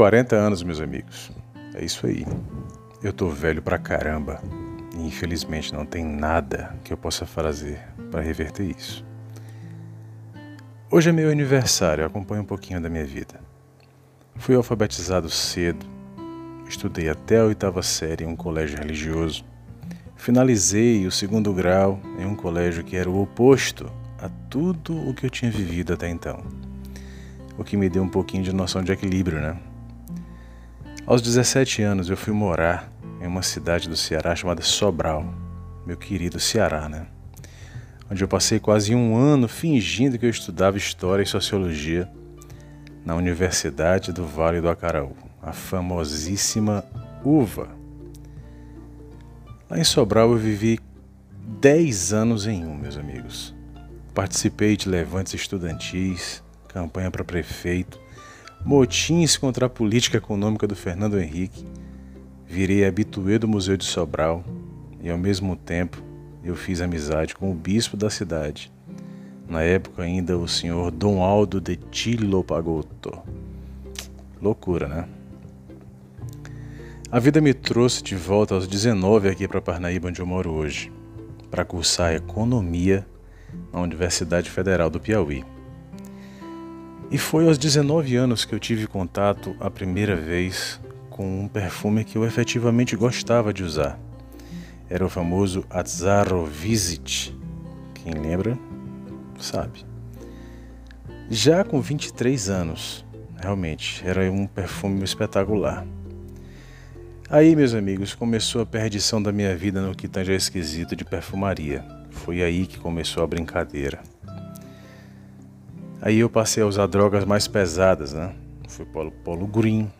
40 anos, meus amigos. É isso aí. Eu tô velho pra caramba. E infelizmente não tem nada que eu possa fazer para reverter isso. Hoje é meu aniversário, acompanhe um pouquinho da minha vida. Fui alfabetizado cedo, estudei até a oitava série em um colégio religioso. Finalizei o segundo grau em um colégio que era o oposto a tudo o que eu tinha vivido até então. O que me deu um pouquinho de noção de equilíbrio, né? Aos 17 anos eu fui morar em uma cidade do Ceará chamada Sobral, meu querido Ceará, né? Onde eu passei quase um ano fingindo que eu estudava História e Sociologia na Universidade do Vale do Acaraú, a famosíssima UVA. Lá em Sobral eu vivi 10 anos em um, meus amigos. Participei de levantes estudantis, campanha para prefeito, motins contra a política econômica do Fernando Henrique, virei habituê do Museu de Sobral e, ao mesmo tempo, eu fiz amizade com o bispo da cidade, na época ainda o senhor Dom Aldo de Tilo Pagotto. Loucura, né? A vida me trouxe de volta aos 19 aqui para Parnaíba, onde eu moro hoje, para cursar economia na Universidade Federal do Piauí. E foi aos 19 anos que eu tive contato a primeira vez com um perfume que eu efetivamente gostava de usar. Era o famoso Azzaro Visit. Quem lembra, sabe. Já com 23 anos, realmente, era um perfume espetacular. Aí, meus amigos, começou a perdição da minha vida no que tange esquisito de perfumaria. Foi aí que começou a brincadeira. Aí eu passei a usar drogas mais pesadas, né? Foi Polo, Polo Green,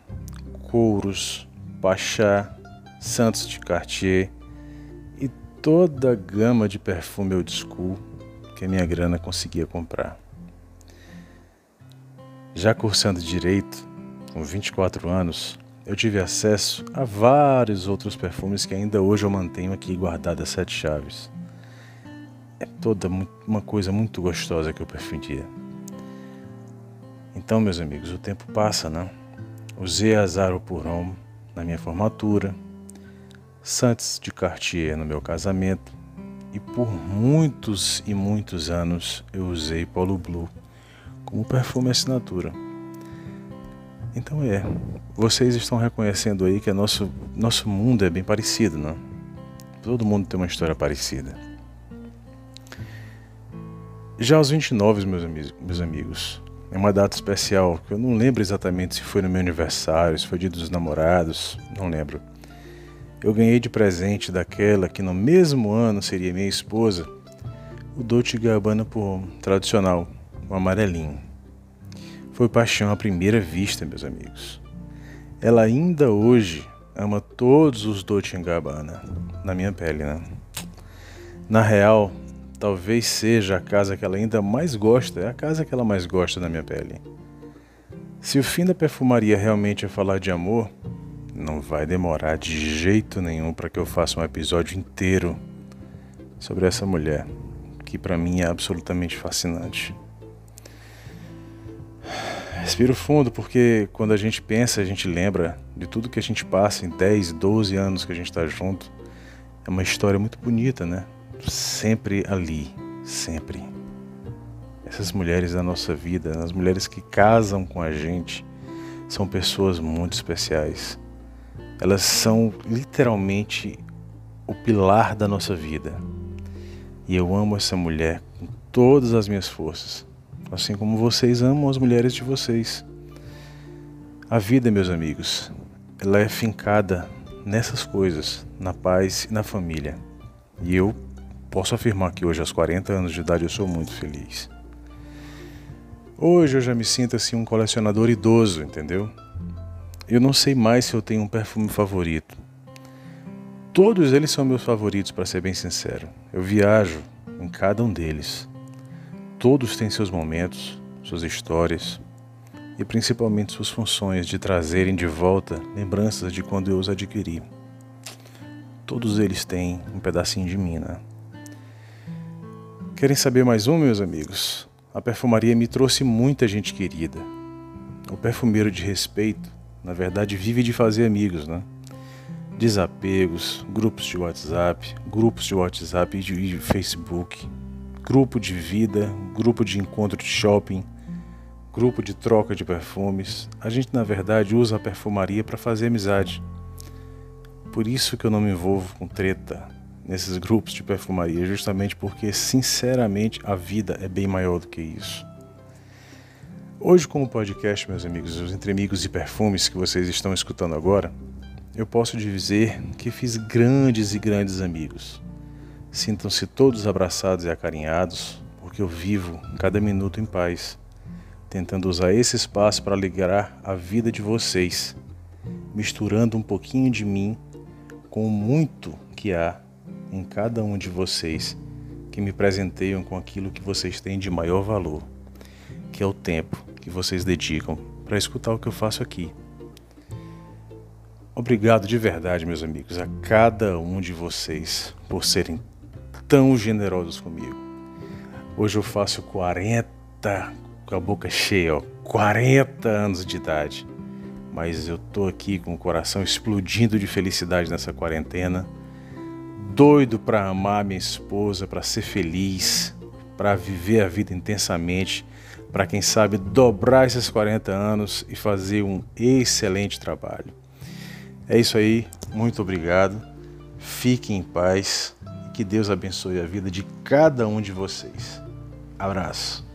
Couros, Pachá, Santos de Cartier e toda a gama de perfume old school que a minha grana conseguia comprar. Já cursando direito, com 24 anos, eu tive acesso a vários outros perfumes que ainda hoje eu mantenho aqui guardados a sete chaves. É toda uma coisa muito gostosa que eu perfundia. Então, meus amigos, o tempo passa, né? Usei Azaro Puron na minha formatura, Santos de Cartier no meu casamento e por muitos e muitos anos eu usei Polo Blue como perfume assinatura. Então é, vocês estão reconhecendo aí que nosso, nosso mundo é bem parecido, né? Todo mundo tem uma história parecida. Já aos 29, meus, amigos, meus amigos, é uma data especial, que eu não lembro exatamente se foi no meu aniversário, se foi dia dos namorados, não lembro. Eu ganhei de presente daquela que no mesmo ano seria minha esposa, o Dolce Gabbana por tradicional, o amarelinho. Foi paixão à primeira vista, meus amigos. Ela ainda hoje ama todos os Dolce Gabbana na minha pele, né? Na real, talvez seja a casa que ela ainda mais gosta, é a casa que ela mais gosta na minha pele. Se o fim da perfumaria realmente é falar de amor, não vai demorar de jeito nenhum para que eu faça um episódio inteiro sobre essa mulher, que para mim é absolutamente fascinante. Respiro fundo porque quando a gente pensa, a gente lembra de tudo que a gente passa em 10, 12 anos que a gente está junto. É uma história muito bonita, né? Sempre ali, sempre. Essas mulheres da nossa vida, as mulheres que casam com a gente, são pessoas muito especiais. Elas são literalmente o pilar da nossa vida. E eu amo essa mulher com todas as minhas forças, assim como vocês amam as mulheres de vocês. A vida, meus amigos, ela é fincada nessas coisas, na paz e na família. E eu Posso afirmar que hoje, aos 40 anos de idade, eu sou muito feliz. Hoje eu já me sinto assim um colecionador idoso, entendeu? Eu não sei mais se eu tenho um perfume favorito. Todos eles são meus favoritos, para ser bem sincero. Eu viajo em cada um deles. Todos têm seus momentos, suas histórias e principalmente suas funções de trazerem de volta lembranças de quando eu os adquiri. Todos eles têm um pedacinho de mim, né? Querem saber mais um, meus amigos? A perfumaria me trouxe muita gente querida. O perfumeiro de respeito Na verdade, vive de fazer amigos, né? Desapegos, grupos de WhatsApp, grupos de WhatsApp e de Facebook, grupo de vida, grupo de encontro de shopping, grupo de troca de perfumes. A gente, na verdade, usa a perfumaria para fazer amizade. Por isso que eu não me envolvo com treta nesses grupos de perfumaria, justamente porque, sinceramente, a vida é bem maior do que isso. Hoje, com o podcast, meus amigos, os Entre Amigos e Perfumes que vocês estão escutando agora, eu posso dizer que fiz grandes e grandes amigos. Sintam-se todos abraçados e acarinhados, porque eu vivo cada minuto em paz, tentando usar esse espaço para alegrar a vida de vocês, misturando um pouquinho de mim com muito que há em cada um de vocês que me presenteiam com aquilo que vocês têm de maior valor, que é o tempo que vocês dedicam para escutar o que eu faço aqui. Obrigado de verdade, meus amigos, a cada um de vocês por serem tão generosos comigo. Hoje eu faço 40, com a boca cheia, ó, 40 anos de idade mas eu tô aqui com o coração explodindo de felicidade nessa quarentena, doido para amar minha esposa, para ser feliz, para viver a vida intensamente, para quem sabe dobrar esses 40 anos e fazer um excelente trabalho. É isso aí, muito obrigado. Fiquem em paz que Deus abençoe a vida de cada um de vocês. Abraço.